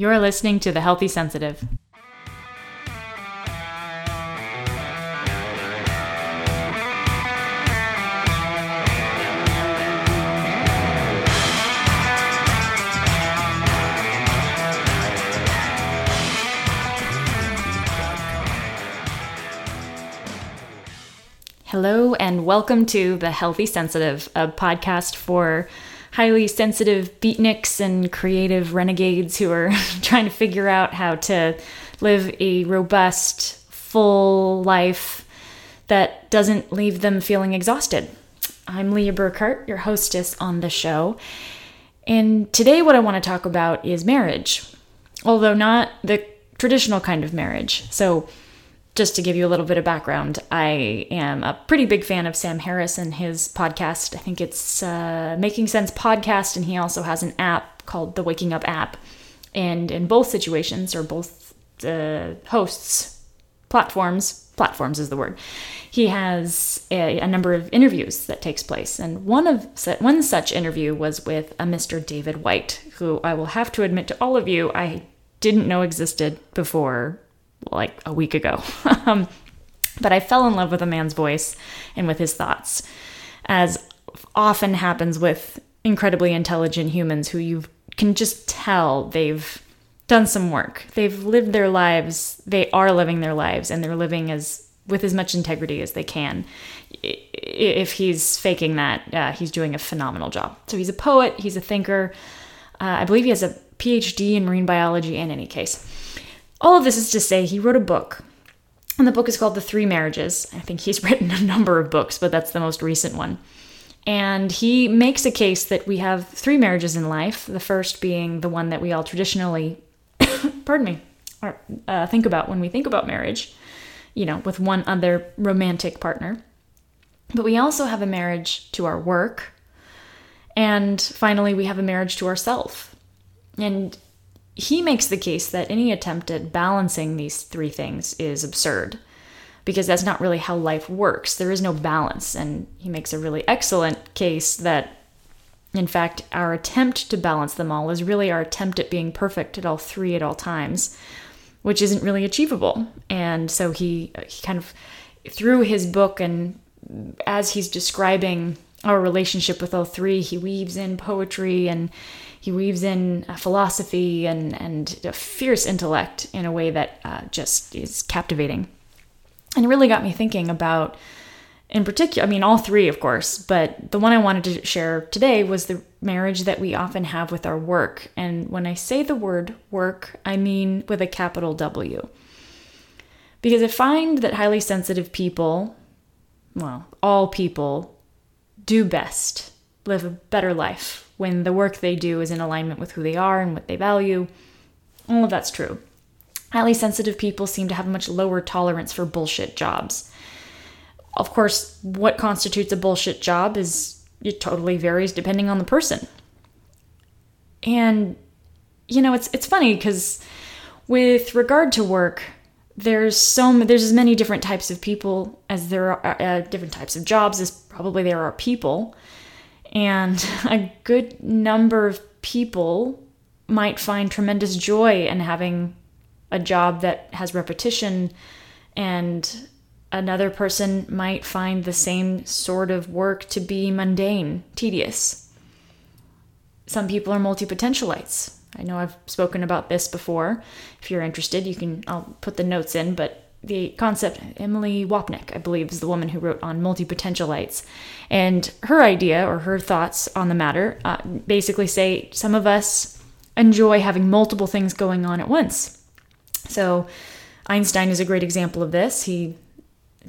You're listening to The Healthy Sensitive. Hello, and welcome to The Healthy Sensitive, a podcast for highly sensitive beatniks and creative renegades who are trying to figure out how to live a robust, full life that doesn't leave them feeling exhausted. I'm Leah Burkhart, your hostess on the show. And today, what I want to talk about is marriage, although not the traditional kind of marriage. So, just to give you a little bit of background, I am a pretty big fan of Sam Harris and his podcast. I think it's uh, Making Sense Podcast, and he also has an app called the Waking Up app. And in both situations, or both uh, hosts, platforms, platforms is the word, he has a, a, number of interviews that takes place. And one of one such interview was with a Mr. David Whyte, who I will have to admit to all of you, I didn't know existed before like a week ago. um, but I fell in love with a man's voice and with his thoughts, as often happens with incredibly intelligent humans who you can just tell they've done some work. They've lived their lives, they are living their lives, and they're living as with as much integrity as they can. If he's faking that, uh, he's doing a phenomenal job. So he's a poet, he's a thinker. Uh, I believe he has a PhD in marine biology in any case. All of this is to say, he wrote a book. And the book is called The Three Marriages. I think he's written a number of books, but that's the most recent one. And he makes a case that we have three marriages in life, the first being the one that we all traditionally, pardon me, or, uh, think about when we think about marriage, you know, with one other romantic partner. But we also have a marriage to our work. And finally, we have a marriage to ourself. And he makes the case that any attempt at balancing these three things is absurd because that's not really how life works. There is no balance. And he makes a really excellent case that, in fact, our attempt to balance them all is really our attempt at being perfect at all three at all times, which isn't really achievable. And so he, he kind of, through his book and as he's describing our relationship with all three, he weaves in poetry and he weaves in philosophy and, and a fierce intellect in a way that uh, just is captivating. And it really got me thinking about, in particular, I mean, all three, of course, but the one I wanted to share today was the marriage that we often have with our work. And when I say the word work, I mean with a capital W. Because I find that highly sensitive people, well, all people, do best, live a better life when the work they do is in alignment with who they are and what they value. All of that's true. Highly sensitive people seem to have a much lower tolerance for bullshit jobs. Of course, what constitutes a bullshit job is it totally varies depending on the person. And you know, it's it's funny cuz with regard to work, there's so there's as many different types of people as there are uh, different types of jobs as probably there are people. And a good number of people might find tremendous joy in having a job that has repetition, and another person might find the same sort of work to be mundane, tedious. Some people are multi potentialites. I know I've spoken about this before. If you're interested, you can, I'll put the notes in, but the concept, Emily Wapnick, I believe, is the woman who wrote on multi potentialites. And her idea or her thoughts on the matter uh, basically say some of us enjoy having multiple things going on at once. So, Einstein is a great example of this. He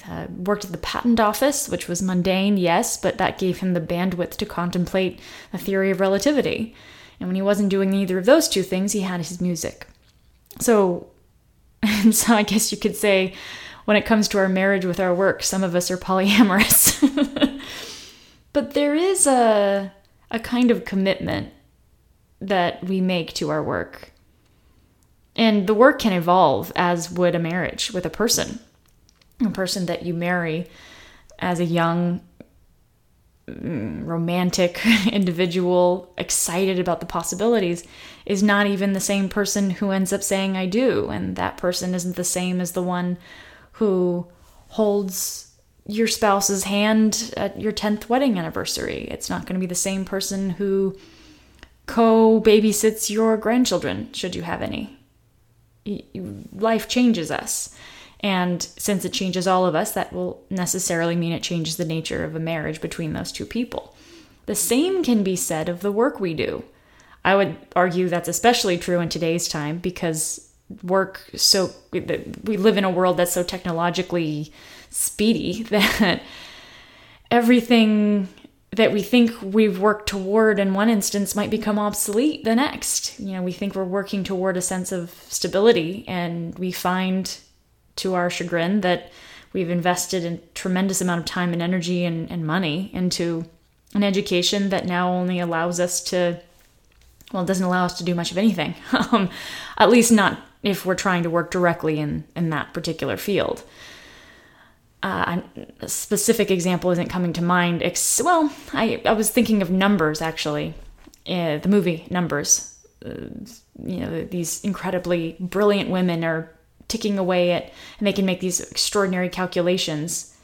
uh, worked at the patent office, which was mundane, yes, but that gave him the bandwidth to contemplate the theory of relativity. And when he wasn't doing either of those two things, he had his music. So, and so I guess you could say when it comes to our marriage with our work, some of us are polyamorous. but there is a a kind of commitment that we make to our work. And the work can evolve as would a marriage with a person. A person that you marry as a young Mm, romantic individual excited about the possibilities is not even the same person who ends up saying I do. And that person isn't the same as the one who holds your spouse's hand at your 10th wedding anniversary. It's not going to be the same person who co babysits your grandchildren, should you have any. Life changes us. And since it changes all of us, that will necessarily mean it changes the nature of a marriage between those two people. The same can be said of the work we do. I would argue that's especially true in today's time because work so we live in a world that's so technologically speedy that everything that we think we've worked toward in one instance might become obsolete the next. You know, we think we're working toward a sense of stability, and we find to our chagrin that we've invested a tremendous amount of time and energy and, and money into an education that now only allows us to, well, it doesn't allow us to do much of anything, um, at least not if we're trying to work directly in, in that particular field uh, a specific example isn't coming to mind. Ex- well, I, I was thinking of Numbers actually, uh, the movie Numbers. Uh, you know, these incredibly brilliant women are ticking away at, and they can make these extraordinary calculations.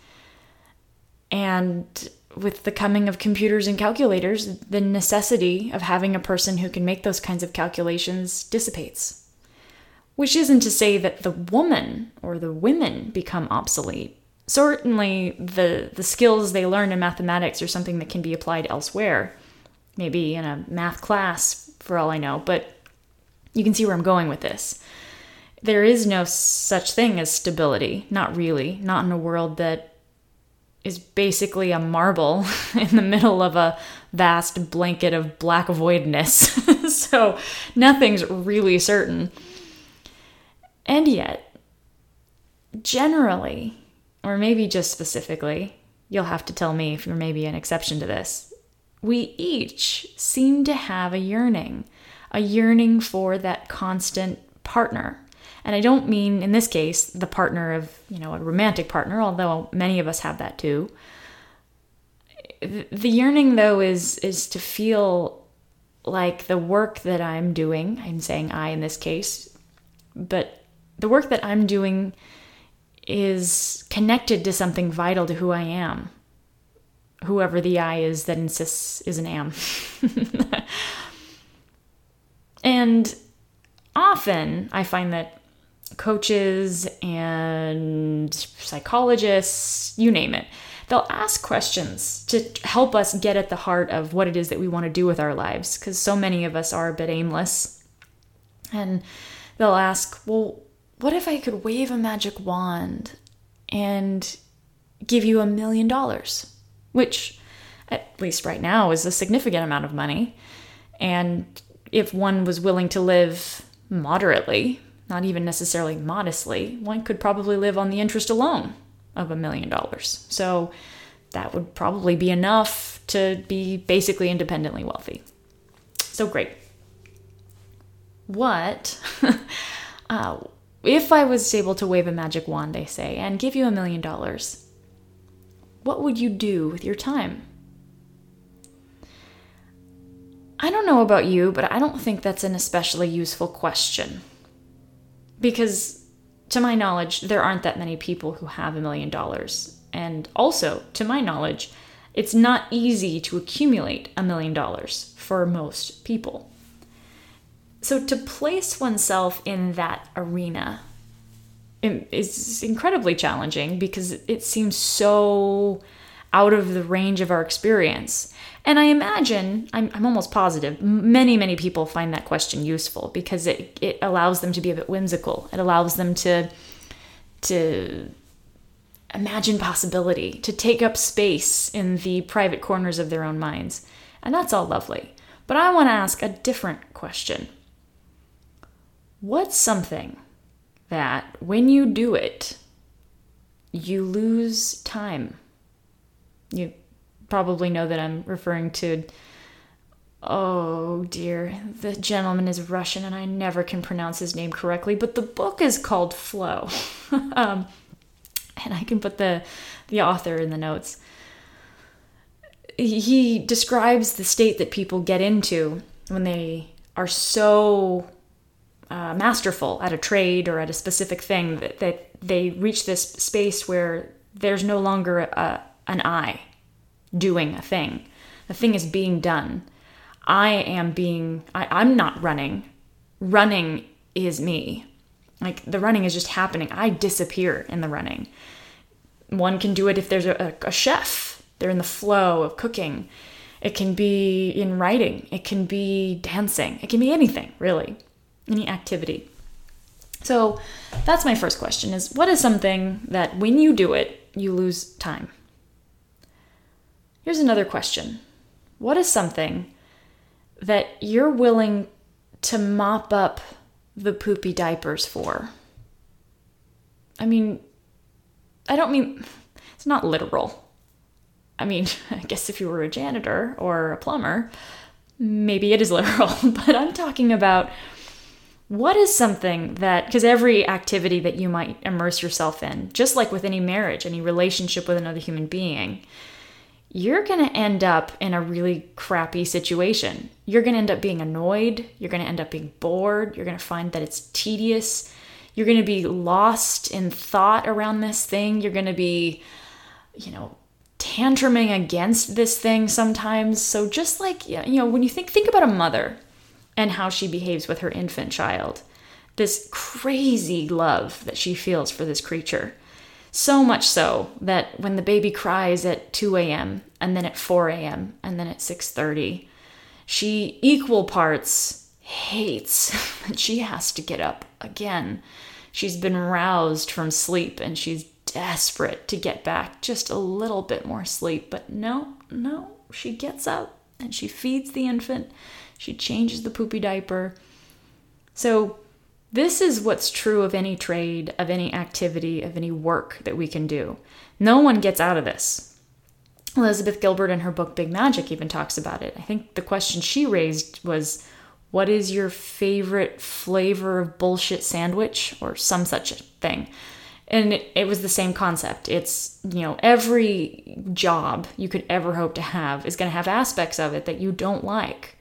And with the coming of computers and calculators, the necessity of having a person who can make those kinds of calculations dissipates. Which isn't to say that the woman or the women become obsolete certainly the the skills they learn in mathematics are something that can be applied elsewhere maybe in a math class for all i know but you can see where i'm going with this there is no such thing as stability not really not in a world that is basically a marble in the middle of a vast blanket of black voidness so nothing's really certain and yet generally or maybe just specifically, you'll have to tell me if you're maybe an exception to this. We each seem to have a yearning, a yearning for that constant partner. And I don't mean in this case the partner of, you know, a romantic partner, although many of us have that too. The yearning though is is to feel like the work that I'm doing, I'm saying I in this case, but the work that I'm doing is connected to something vital to who I am. Whoever the I is that insists is an am. and often I find that coaches and psychologists, you name it, they'll ask questions to help us get at the heart of what it is that we want to do with our lives because so many of us are a bit aimless. And they'll ask, well, what if I could wave a magic wand and give you a million dollars? Which, at least right now, is a significant amount of money. And if one was willing to live moderately, not even necessarily modestly, one could probably live on the interest alone of a million dollars. So that would probably be enough to be basically independently wealthy. So great. What? uh, if I was able to wave a magic wand, they say, and give you a million dollars, what would you do with your time? I don't know about you, but I don't think that's an especially useful question. Because, to my knowledge, there aren't that many people who have a million dollars. And also, to my knowledge, it's not easy to accumulate a million dollars for most people. So to place oneself in that arena is incredibly challenging because it seems so out of the range of our experience. And I imagine, I'm, I'm almost positive, many, many people find that question useful because it, it allows them to be a bit whimsical. It allows them to, to imagine possibility, to take up space in the private corners of their own minds. And that's all lovely. But I want to ask a different question What's something that when you do it, you lose time? You probably know that I'm referring to. Oh dear, the gentleman is Russian and I never can pronounce his name correctly, but the book is called Flow. um, and I can put the, the author in the notes. he describes the state that people get into when they are so uh, masterful at a trade or at a specific thing that, that they reach this space where there's no longer a, an I doing a thing. The thing is being done. I am being, I, I'm not running. Running is me. Like the running is just happening. I disappear in the running. One can do it if there's a, a, a chef, they're in the flow of cooking. It can be in writing, it can be dancing, it can be anything, really, any activity. So that's my first question is what is something that when you do it, you lose time? Here's another question. What is something that you're willing to mop up the poopy diapers for? I mean, I don't mean it's not literal. I mean, I guess if you were a janitor or a plumber, maybe it is literal, but I'm talking about what is something that, because every activity that you might immerse yourself in, just like with any marriage, any relationship with another human being, you're going to end up in a really crappy situation. You're going to end up being annoyed. You're going to end up being bored. You're going to find that it's tedious. You're going to be lost in thought around this thing. You're going to be, you know, tantruming against this thing sometimes. So just like, you know, when you think think about a mother and how she behaves with her infant child. This crazy love that she feels for this creature. So much so that when the baby cries at 2 a.m. and then at 4 a.m. and then at 6:30, she equal parts hates that she has to get up again. She's been roused from sleep and she's desperate to get back just a little bit more sleep, but no, no, she gets up and she feeds the infant she changes the poopy diaper. So, this is what's true of any trade, of any activity, of any work that we can do. No one gets out of this. Elizabeth Gilbert in her book Big Magic even talks about it. I think the question she raised was what is your favorite flavor of bullshit sandwich or some such thing? And it, it, was the same concept. It's, you know, every job you could ever hope to have is going to have aspects of it that you don't like.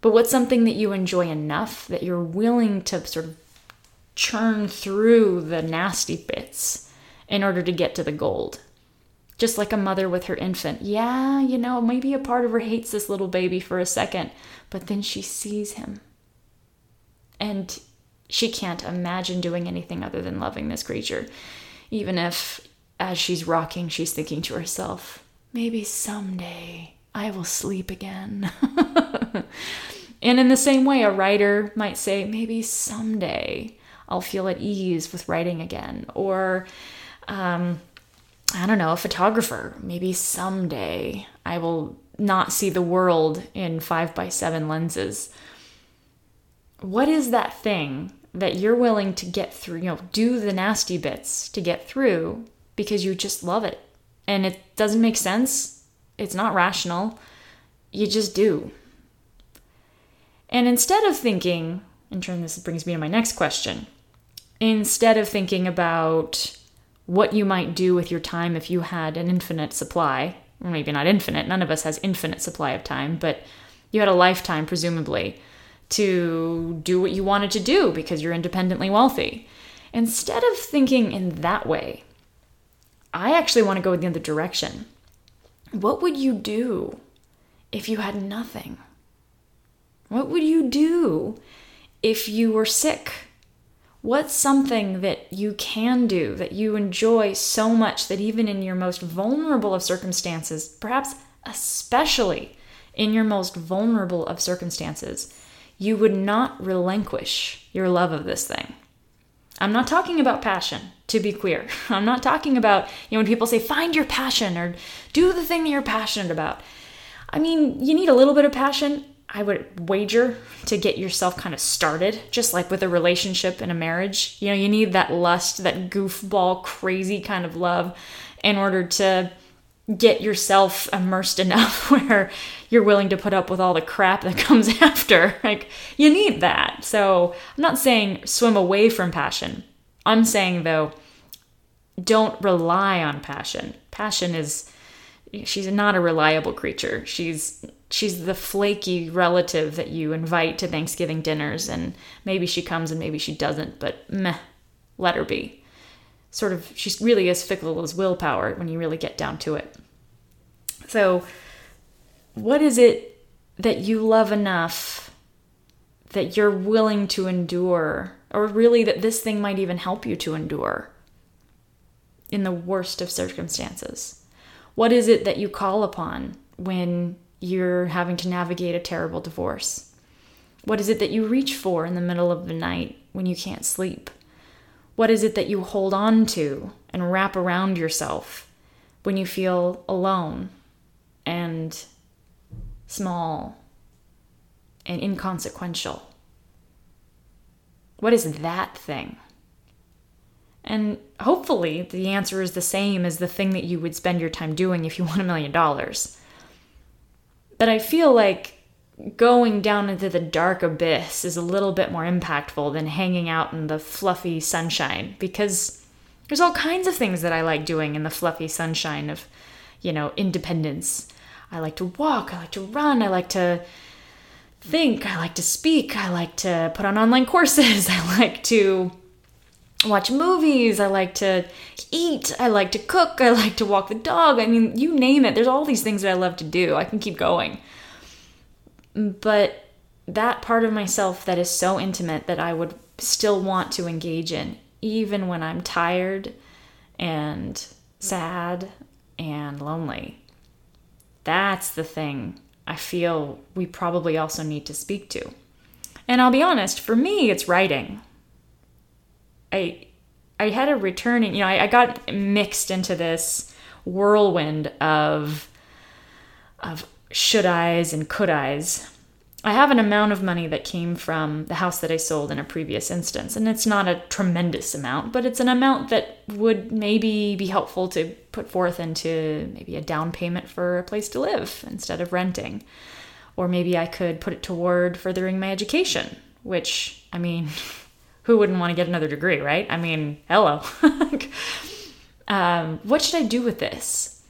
But what's something that you enjoy enough that you're willing to sort of churn through the nasty bits in order to get to the gold? Just like a mother with her infant. Yeah, you know, maybe a part of her hates this little baby for a second, but then she sees him. And she can't imagine doing anything other than loving this creature. Even if, as she's rocking, she's thinking to herself, maybe someday I will sleep again. And in the same way, a writer might say, maybe someday I'll feel at ease with writing again. Or, um, I don't know, a photographer, maybe someday I will not see the world in five by seven lenses. What is that thing that you're willing to get through, you know, do the nasty bits to get through because you just love it? And it doesn't make sense, it's not rational, you just do. And instead of thinking, in turn, this brings me to my next question. Instead of thinking about what you might do with your time if you had an infinite supply, or maybe not infinite, none of us has infinite supply of time, but you had a lifetime, presumably, to do what you wanted to do because you're independently wealthy. Instead of thinking in that way, I actually want to go in the other direction. What would you do if you had nothing? What would you do if you were sick? What's something that you can do that you enjoy so much that even in your most vulnerable of circumstances, perhaps especially in your most vulnerable of circumstances, you would not relinquish your love of this thing? I'm not talking about passion, to be clear. I'm not talking about, you know, when people say, find your passion or do the thing that you're passionate about. I mean, you need a little bit of passion. I would wager to get yourself kind of started, just like with a relationship and a marriage. You know, you need that lust, that goofball, crazy kind of love in order to get yourself immersed enough where you're willing to put up with all the crap that comes after. Like, you need that. So, I'm not saying swim away from passion. I'm saying, though, don't rely on passion. Passion is she's not a reliable creature. She's she's the flaky relative that you invite to Thanksgiving dinners and maybe she comes and maybe she doesn't, but meh, let her be. Sort of she's really as fickle as willpower when you really get down to it. So what is it that you love enough that you're willing to endure or really that this thing might even help you to endure in the worst of circumstances? What is it that you call upon when you're having to navigate a terrible divorce? What is it that you reach for in the middle of the night when you can't sleep? What is it that you hold on to and wrap around yourself when you feel alone and small and inconsequential? What is that thing? And hopefully, the answer is the same as the thing that you would spend your time doing if you won a million dollars. But I feel like going down into the dark abyss is a little bit more impactful than hanging out in the fluffy sunshine because there's all kinds of things that I like doing in the fluffy sunshine of, you know, independence. I like to walk, I like to run, I like to think, I like to speak, I like to put on online courses, I like to watch movies, I like to eat, I like to cook, I like to walk the dog. I mean, you name it. There's all these things that I love to do. I can keep going. But that part of myself that is so intimate that I would still want to engage in, even when I'm tired and sad and lonely. That's the thing I feel we probably also need to speak to. And I'll be honest, for me, it's writing. I I had a returning, you know, I, I got mixed into this whirlwind of of should I's and could I's. I have an amount of money that came from the house that I sold in a previous instance, and it's not a tremendous amount, but it's an amount that would maybe be helpful to put forth into maybe a down payment for a place to live instead of renting. Or maybe I could put it toward furthering my education, which, I mean, who wouldn't want to get another degree, right? I mean, hello. um, what should I do with this?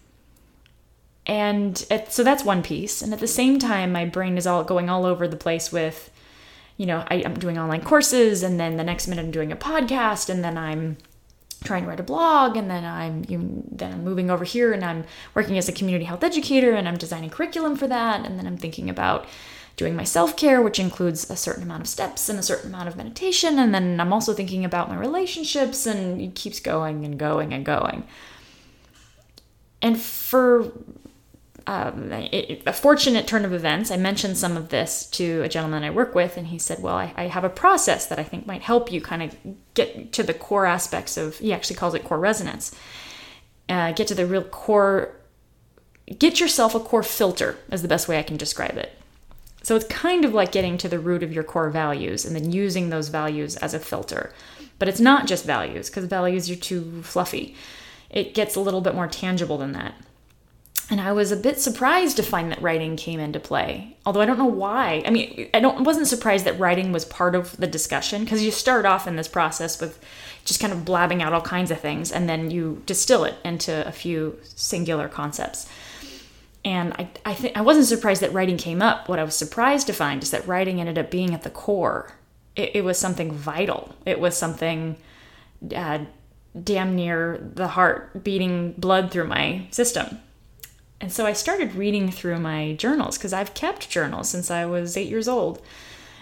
And so that's one piece. And at the same time, my brain is all going all over the place with, you know, I, I'm doing online courses, and then the next minute I'm doing a podcast, and then I'm trying to write a blog and then I'm you, then I'm moving over here and I'm working as a community health educator and I'm designing curriculum for that and then I'm thinking about doing my self care, which includes a certain amount of steps and a certain amount of meditation. And then I'm also thinking about my relationships, and it keeps going and going and going. And for um, it, a fortunate turn of events, I mentioned some of this to a gentleman I work with, and he said, Well, I, I have a process that I think might help you kind of get to the core aspects of, he actually calls it core resonance, uh, get to the real core, get yourself a core filter, is the best way I can describe it. So it's kind of like getting to the root of your core values and then using those values as a filter. But it's not just values, because values are too fluffy. It gets a little bit more tangible than that. And I was a bit surprised to find that writing came into play. Although I don't know why. I mean, I don't wasn't surprised that writing was part of the discussion because you start off in this process with just kind of blabbing out all kinds of things and then you distill it into a few singular concepts and I, I think I wasn't surprised that writing came up. What I was surprised to find is that writing ended up being at the core. It, it was something vital. It was something uh, damn near the heart, beating blood through my system. And so I started reading through my journals because I've kept journals since I was eight years old.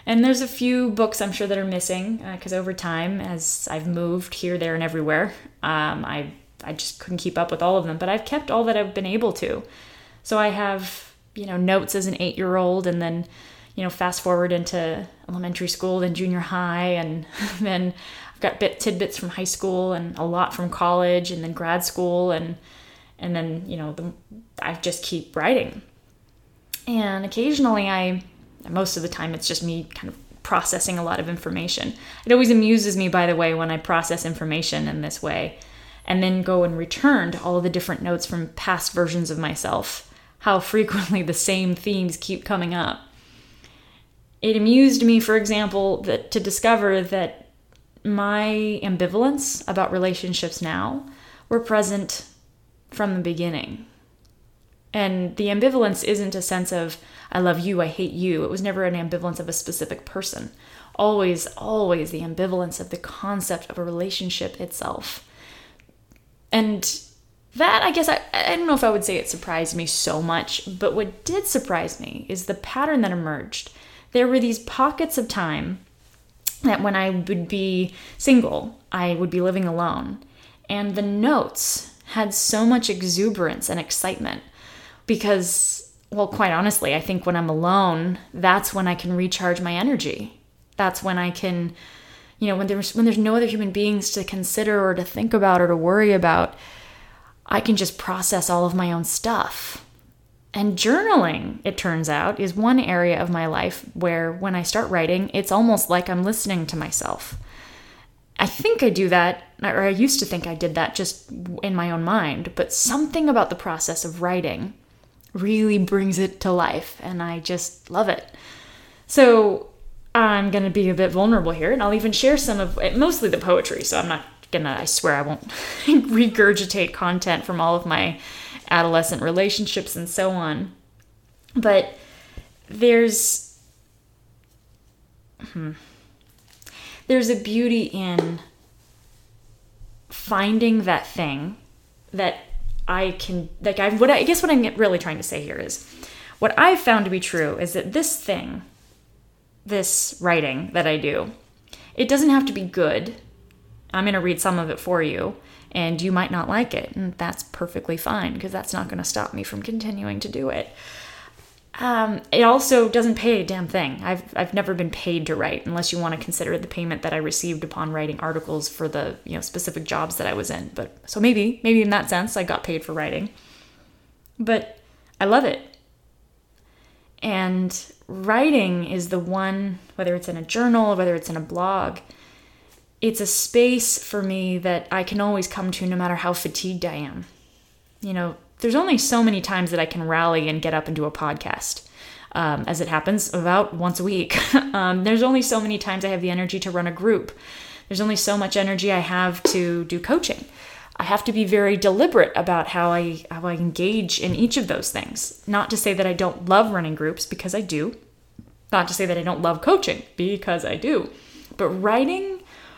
And there's a few books I'm sure that are missing because uh, over time, as I've moved here, there, and everywhere, um, I I just couldn't keep up with all of them. But I've kept all that I've been able to. So I have, you know, notes as an eight year old and then, you know, fast forward into elementary school, then junior high, and then I've got bit tidbits from high school and a lot from college and then grad school and and then, you know, the, I just keep writing. And occasionally I most of the time it's just me kind of processing a lot of information. It always amuses me, by the way, when I process information in this way and then go and return to all the different notes from past versions of myself how frequently the same themes keep coming up. It amused me, for example, that to discover that my ambivalence about relationships now were present from the beginning. And the ambivalence isn't a sense of, I love you, I hate you. It was never an ambivalence of a specific person. Always, always the ambivalence of the concept of a relationship itself. And that, I guess, I, I don't know if I would say it surprised me so much, but what did surprise me is the pattern that emerged. There were these pockets of time that when I would be single, I would be living alone. And the notes had so much exuberance and excitement because, well, quite honestly, I think when I'm alone, that's when I can recharge my energy. That's when I can, you know, when there's when there's no other human beings to consider or to think about or to worry about, I can just process all of my own stuff. And journaling, it turns out, is one area of my life where when I start writing, it's almost like I'm listening to myself. I think I do that, or I used to think I did that just in my own mind, but something about the process of writing really brings it to life, and I just love it. So I'm going to be a bit vulnerable here, and I'll even share some of it, mostly the poetry, so I'm not gonna, I swear I won't regurgitate content from all of my adolescent relationships and so on. But there's hmm, there's a beauty in finding that thing that I can like I what I, I guess what I'm really trying to say here is what I've found to be true is that this thing this writing that I do it doesn't have to be good. I'm going to read some of it for you and you might not like it, and that's perfectly fine because that's not going to stop me from continuing to do it. Um, it also doesn't pay a damn thing. I've I've never been paid to write, unless you want to consider the payment that I received upon writing articles for the you know specific jobs that I was in. But so maybe maybe in that sense I got paid for writing. But I love it. And writing is the one, whether it's in a journal, whether it's in a blog, it's a space for me that I can always come to no matter how fatigued I am. You know, there's only so many times that I can rally and get up and do a podcast. Um, as it happens, about once a week. um, there's only so many times I have the energy to run a group. There's only so much energy I have to do coaching. I have to be very deliberate about how I how I engage in each of those things. Not to say that I don't love running groups because I do. Not to say that I don't love coaching because I do. But writing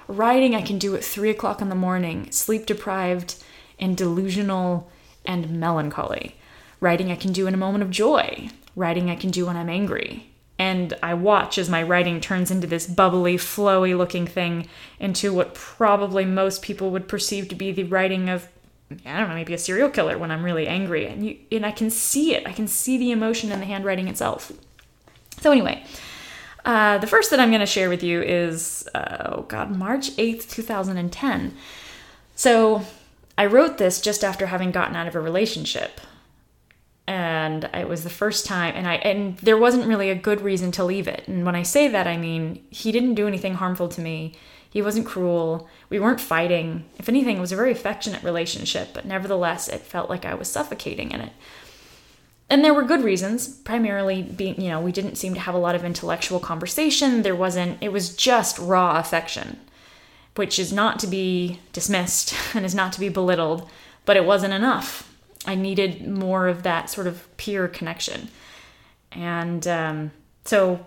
Writing I can do at three o'clock in the morning, sleep deprived and delusional and melancholy. Writing I can do in a moment of joy. Writing I can do when I'm angry. And I watch as my writing turns into this bubbly, flowy looking thing into what probably most people would perceive to be the writing of I don't know, maybe a serial killer when I'm really angry. And you and I can see it. I can see the emotion in the handwriting itself. So anyway, uh, the first that I'm going to share with you is, uh, oh God, March 8th, 2010. So I wrote this just after having gotten out of a relationship. And it was the first time, and I and there wasn't really a good reason to leave it. And when I say that, I mean he didn't do anything harmful to me. He wasn't cruel. We weren't fighting. If anything, it was a very affectionate relationship, but nevertheless, it felt like I was suffocating in it and there were good reasons primarily being you know we didn't seem to have a lot of intellectual conversation. There wasn't it was just raw affection which is not to be dismissed and is not to be belittled but it wasn't enough. I needed more of that sort of peer connection. And um, so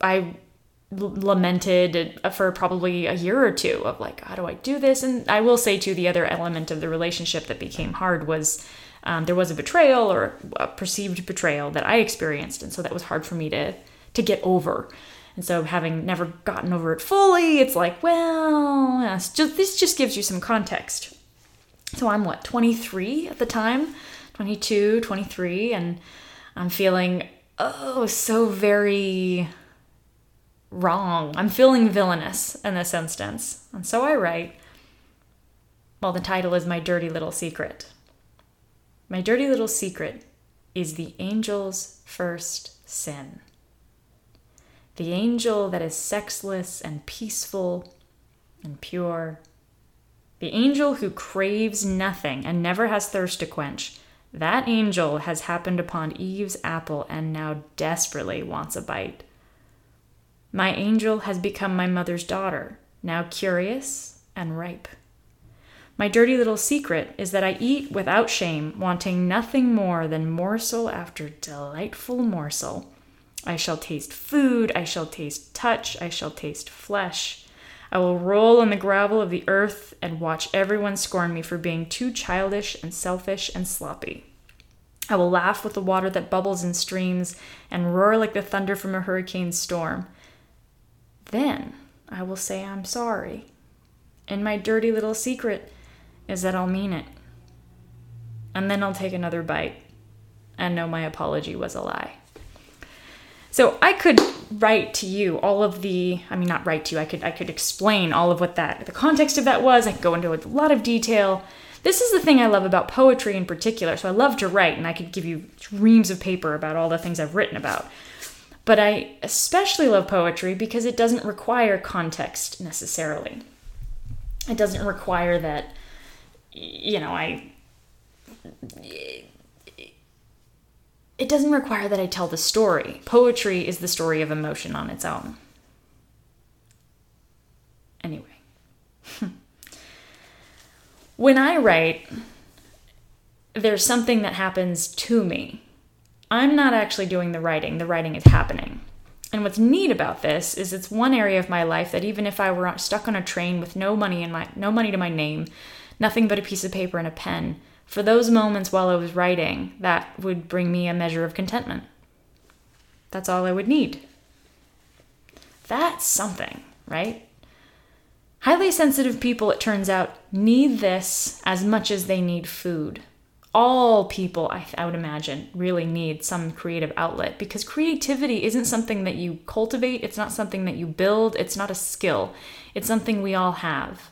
i l- lamented for probably a year or two of like how do i do this? And i will say too the other element of the relationship that became hard was um, there was a betrayal or a perceived betrayal that I experienced, and so that was hard for me to to get over. And so, having never gotten over it fully, it's like, well, just, this just gives you some context. So, I'm what, 23 at the time? 22, 23, and I'm feeling, oh, so very wrong. I'm feeling villainous in this instance. And so I write, well, the title is My Dirty Little Secret. My dirty little secret is the angel's first sin. The angel that is sexless and peaceful and pure. The angel who craves nothing and never has thirst to quench. That angel has happened upon Eve's apple and now desperately wants a bite. My angel has become my mother's daughter, now curious and ripe. My dirty little secret is that I eat without shame, wanting nothing more than morsel after delightful morsel. I shall taste food, I shall taste touch, I shall taste flesh. I will roll on the gravel of the earth and watch everyone scorn me for being too childish and selfish and sloppy. I will laugh with the water that bubbles in streams and roar like the thunder from a hurricane storm. Then I will say I'm sorry. And my dirty little secret is that I'll mean it. And then I'll take another bite and know my apology was a lie. So I could write to you all of the I mean not write to you, I could I could explain all of what that the context of that was. I could go into a lot of detail. This is the thing I love about poetry in particular. So I love to write and I could give you reams of paper about all the things I've written about. But I especially love poetry because it doesn't require context necessarily. It doesn't require that you know, I it doesn't require that I tell the story. Poetry is the story of emotion on its own. Anyway. when I write, there's something that happens to me. I'm not actually doing the writing, the writing is happening. And what's neat about this is it's one area of my life that even if I were stuck on a train with no money in my no money to my name, nothing but a piece of paper and a pen, for those moments while I was writing, that would bring me a measure of contentment. That's all I would need. That's something, right? Highly sensitive people, it turns out, need this as much as they need food. All people, I, I, would imagine, really need some creative outlet because creativity isn't something that you cultivate, it's not something that you build, it's not a skill. It's something we all have.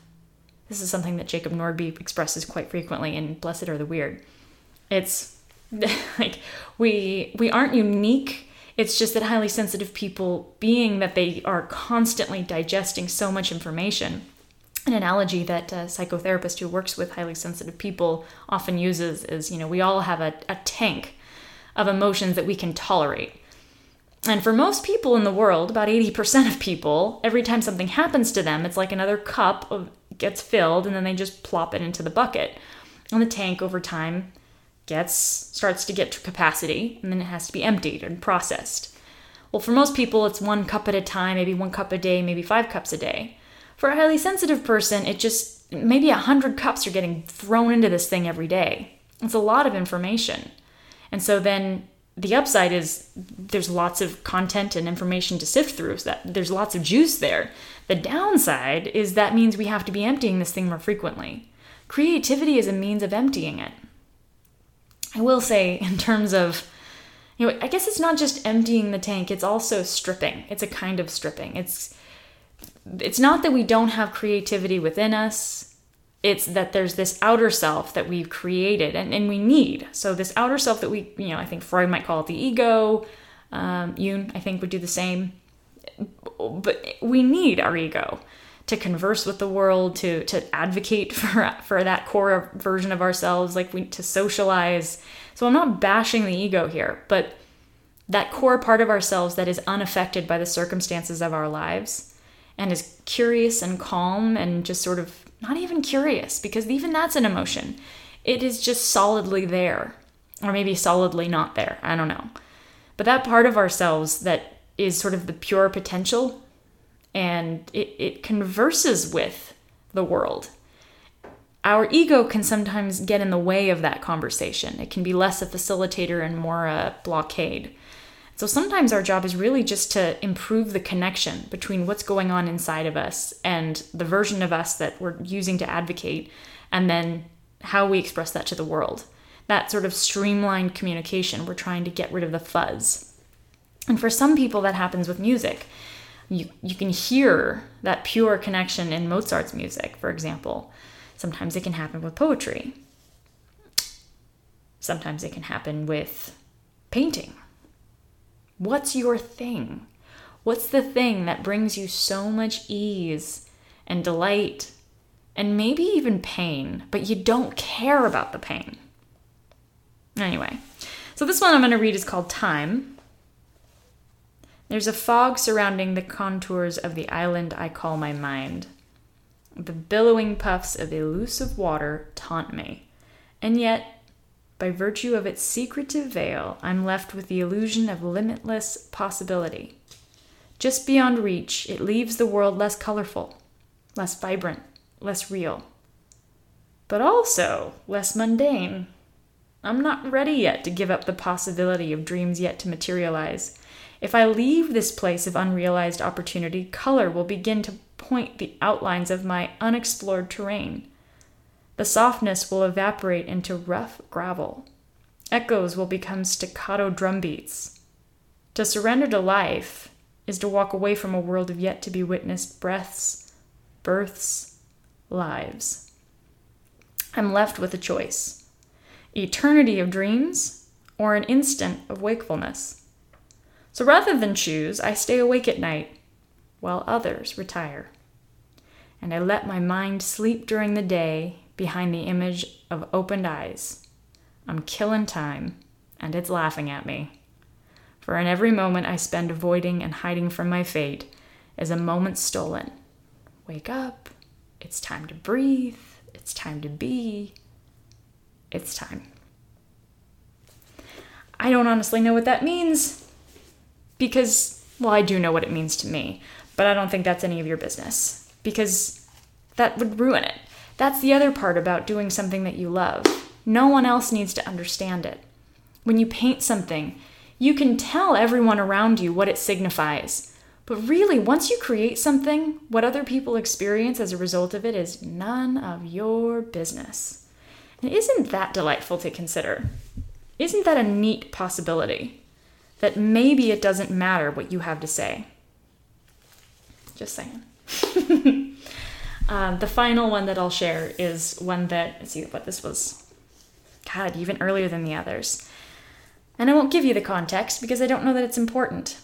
This is something that Jacob Nordby expresses quite frequently in Blessed Are the Weird. It's like we we aren't unique. It's just that highly sensitive people, being that they are constantly digesting so much information, an analogy that a psychotherapist who works with highly sensitive people often uses is you know we all have a, a tank of emotions that we can tolerate and for most people in the world about 80% of people every time something happens to them it's like another cup of gets filled and then they just plop it into the bucket. And the tank over time gets starts to get to capacity and then it has to be emptied and processed. Well, for most people it's one cup at a time, maybe one cup a day, maybe 5 cups a day. For a highly sensitive person, it just maybe a 100 cups are getting thrown into this thing every day. It's a lot of information. And so then the upside is there's lots of content and information to sift through so that there's lots of juice there the downside is that means we have to be emptying this thing more frequently creativity is a means of emptying it i will say in terms of you know i guess it's not just emptying the tank it's also stripping it's a kind of stripping it's it's not that we don't have creativity within us it's that there's this outer self that we've created and, and we need. So this outer self that we, you know, I think Freud might call it the ego. Um, Jung, I think, would do the same. But we need our ego to converse with the world, to to advocate for for that core version of ourselves, like we to socialize. So I'm not bashing the ego here, but that core part of ourselves that is unaffected by the circumstances of our lives and is curious and calm and just sort of not even curious, because even that's an emotion. It is just solidly there, or maybe solidly not there. I don't know. But that part of ourselves that is sort of the pure potential and it, it converses with the world. Our ego can sometimes get in the way of that conversation. It can be less a facilitator and more a blockade. So sometimes our job is really just to improve the connection between what's going on inside of us and the version of us that we're using to advocate, and then how we express that to the world. That sort of streamlined communication, we're trying to get rid of the fuzz. And for some people, that happens with music. You, you can hear that pure connection in Mozart's music, for example. Sometimes it can happen with poetry. Sometimes it can happen with painting What's your thing? What's the thing that brings you so much ease and delight and maybe even pain, but you don't care about the pain? Anyway, so this one I'm going to read is called Time. There's a fog surrounding the contours of the island I call my mind. The billowing puffs of elusive water taunt me. And yet, by virtue of its secretive veil, I'm left with the illusion of limitless possibility. Just beyond reach, it leaves the world less colorful, less vibrant, less real, but also less mundane. I'm not ready yet to give up the possibility of dreams yet to materialize. If I leave this place of unrealized opportunity, color will begin to point the outlines of my unexplored terrain. The softness will evaporate into rough gravel. Echoes will become staccato drumbeats. To surrender to life is to walk away from a world of yet to be witnessed breaths, births, lives. I'm left with a choice eternity of dreams or an instant of wakefulness. So rather than choose, I stay awake at night while others retire. And I let my mind sleep during the day behind the image of opened eyes. I'm killing time, and it's laughing at me. For in every moment I spend avoiding and hiding from my fate is a moment stolen. Wake up. It's time to breathe. It's time to be. It's time. I don't honestly know what that means because, well, I do know what it means to me, but I don't think that's any of your business because that would ruin it. That's the other part about doing something that you love. No one else needs to understand it. When you paint something, you can tell everyone around you what it signifies. But really, once you create something, what other people experience as a result of it is none of your business. And isn't that delightful to consider? Isn't that a neat possibility? That maybe it doesn't matter what you have to say. Just saying. um, the final one that I'll share is one that, see what this was. God, even earlier than the others. And I won't give you the context because I don't know that it's important.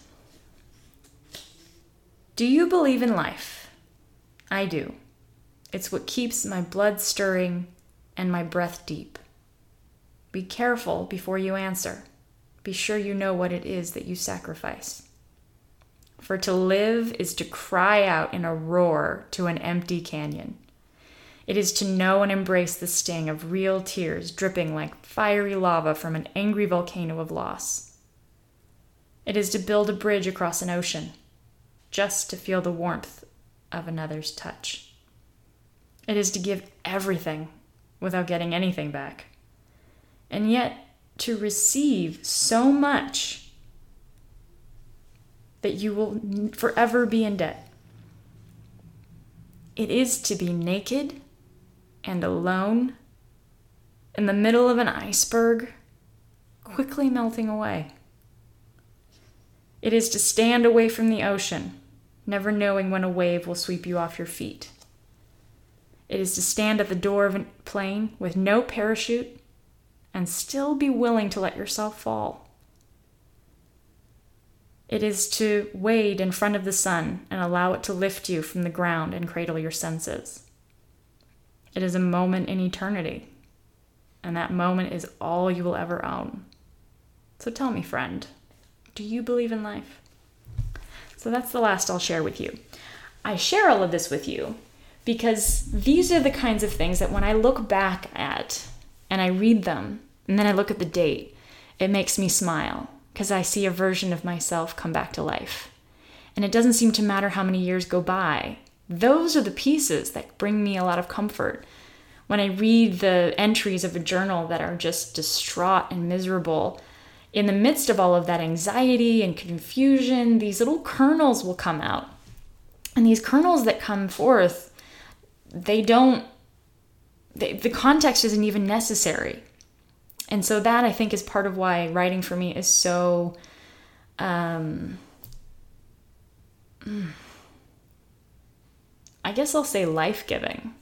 Do you believe in life? I do. It's what keeps my blood stirring and my breath deep. Be careful before you answer be sure you know what it is that you sacrifice. For to live is to cry out in a roar to an empty canyon. It is to know and embrace the sting of real tears dripping like fiery lava from an angry volcano of loss. It is to build a bridge across an ocean, just to feel the warmth of another's touch. It is to give everything without getting anything back. And yet, to receive so much that you will forever be in debt. It is to be naked and alone in the middle of an iceberg, quickly melting away. It is to stand away from the ocean, never knowing when a wave will sweep you off your feet. It is to stand at the door of a plane with no parachute and still be willing to let yourself fall. It is to wade in front of the sun and allow it to lift you from the ground and cradle your senses. It is a moment in eternity, and that moment is all you will ever own. So tell me, friend, do you believe in life? So that's the last I'll share with you. I share all of this with you because these are the kinds of things that when I look back at and I read them and then I look at the date, it makes me smile because I see a version of myself come back to life. And it doesn't seem to matter how many years go by. Those are the pieces that bring me a lot of comfort. When I read the entries of a journal that are just distraught and miserable, in the midst of all of that anxiety and confusion, these little kernels will come out. And these kernels that come forth, they don't they, the context isn't even necessary. And so that I think is part of why writing for me is so um I guess I'll say life-giving.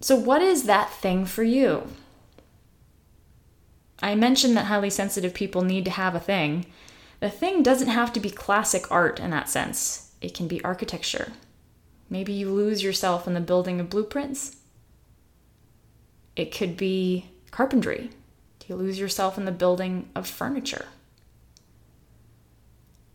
So what is that thing for you? I mentioned that highly sensitive people need to have a thing. The thing doesn't have to be classic art in that sense. It can be architecture. Maybe you lose yourself in the building of blueprints. It could be carpentry. Do you lose yourself in the building of furniture?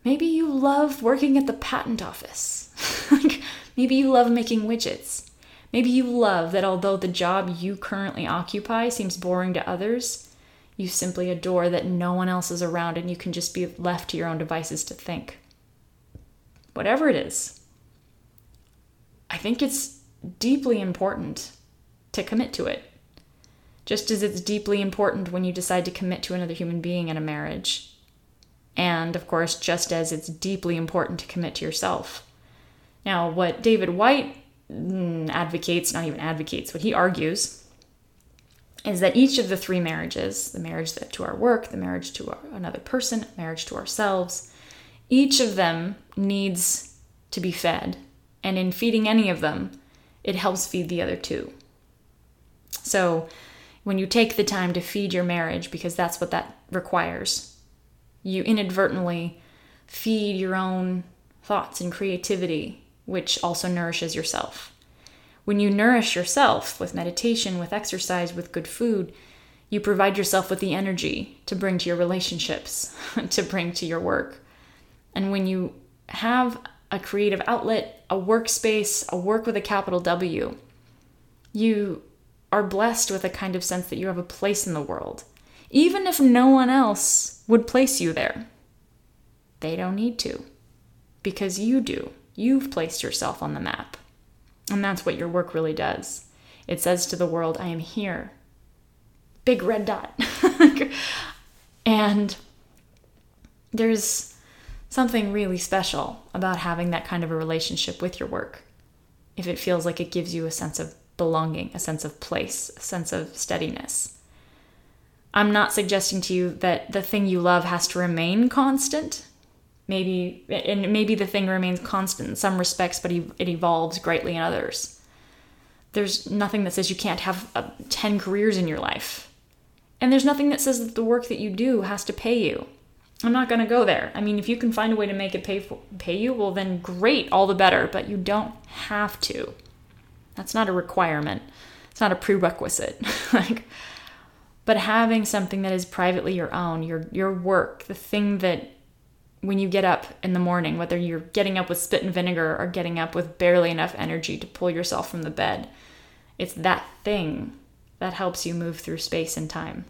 Maybe you love working at the patent office. Maybe you love making widgets. Maybe you love that although the job you currently occupy seems boring to others, you simply adore that no one else is around and you can just be left to your own devices to think. Whatever it is, I think it's deeply important to commit to it. Just as it's deeply important when you decide to commit to another human being in a marriage. And of course, just as it's deeply important to commit to yourself. Now, what David Whyte mm, advocates, not even advocates, what he argues is that each of the three marriages the marriage to our work, the marriage to our, another person, marriage to ourselves each of them needs to be fed. And in feeding any of them, it helps feed the other two. So, when you take the time to feed your marriage, because that's what that requires, you inadvertently feed your own thoughts and creativity, which also nourishes yourself. When you nourish yourself with meditation, with exercise, with good food, you provide yourself with the energy to bring to your relationships, to bring to your work. And when you have a creative outlet, a workspace, a work with a capital W, you are blessed with a kind of sense that you have a place in the world, even if no one else would place you there. They don't need to, because you do. You've placed yourself on the map. And that's what your work really does. It says to the world, I am here. Big red dot. and there's something really special about having that kind of a relationship with your work. If it feels like it gives you a sense of belonging, a sense of place, a sense of steadiness. I'm not suggesting to you that the thing you love has to remain constant. Maybe and maybe the thing remains constant in some respects, but it evolves greatly in others. There's nothing that says you can't have uh, 10 careers in your life. And there's nothing that says that the work that you do has to pay you. I'm not going to go there. I mean, if you can find a way to make it pay for, pay you, well then great, all the better, but you don't have to. That's not a requirement. It's not a prerequisite. like but having something that is privately your own, your your work, the thing that when you get up in the morning, whether you're getting up with spit and vinegar or getting up with barely enough energy to pull yourself from the bed, it's that thing that helps you move through space and time.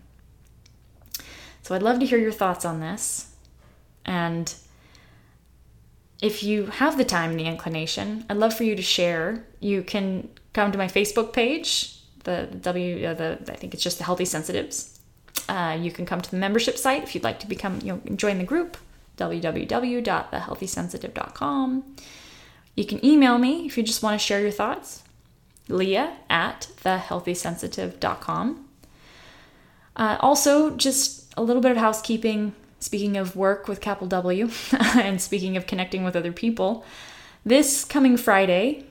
So I'd love to hear your thoughts on this. And if you have the time and the inclination, I'd love for you to share. You can come to my Facebook page, the W, uh, the I think it's just the Healthy Sensitives. Uh, you can come to the membership site if you'd like to become, you know, join the group, www.thehealthysensitive.com. You can email me if you just want to share your thoughts, leah at thehealthysensitive.com. Uh, also, just a little bit of housekeeping. Speaking of work with capital W and speaking of connecting with other people, this coming Friday,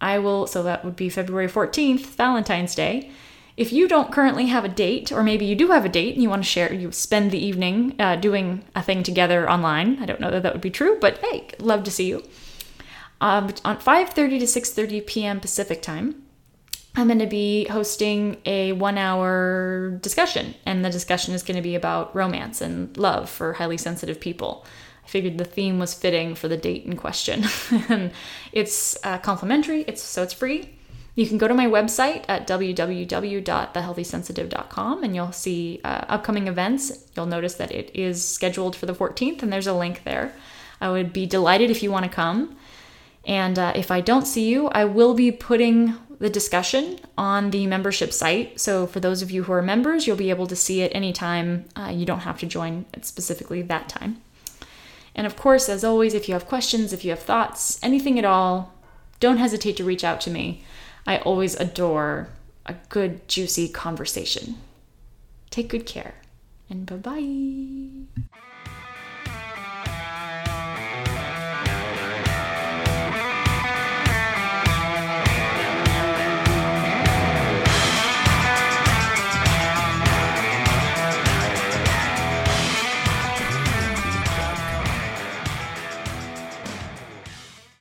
I will, so that would be February 14th, Valentine's Day. If you don't currently have a date, or maybe you do have a date and you want to share, you spend the evening uh, doing a thing together online. I don't know that that would be true, but hey, love to see you. Um, on 5:30 to 6:30 p.m. Pacific time, I'm going to be hosting a one hour discussion, and the discussion is going to be about romance and love for highly sensitive people. I figured the theme was fitting for the date in question. and it's uh, complimentary, it's, so it's free. You can go to my website at www.thehealthysensitive.com and you'll see uh, upcoming events. You'll notice that it is scheduled for the 14th, and there's a link there. I would be delighted if you want to come. And uh, if I don't see you, I will be putting the discussion on the membership site. So, for those of you who are members, you'll be able to see it anytime. Uh, you don't have to join specifically that time. And of course, as always, if you have questions, if you have thoughts, anything at all, don't hesitate to reach out to me. I always adore a good, juicy conversation. Take good care, and bye bye.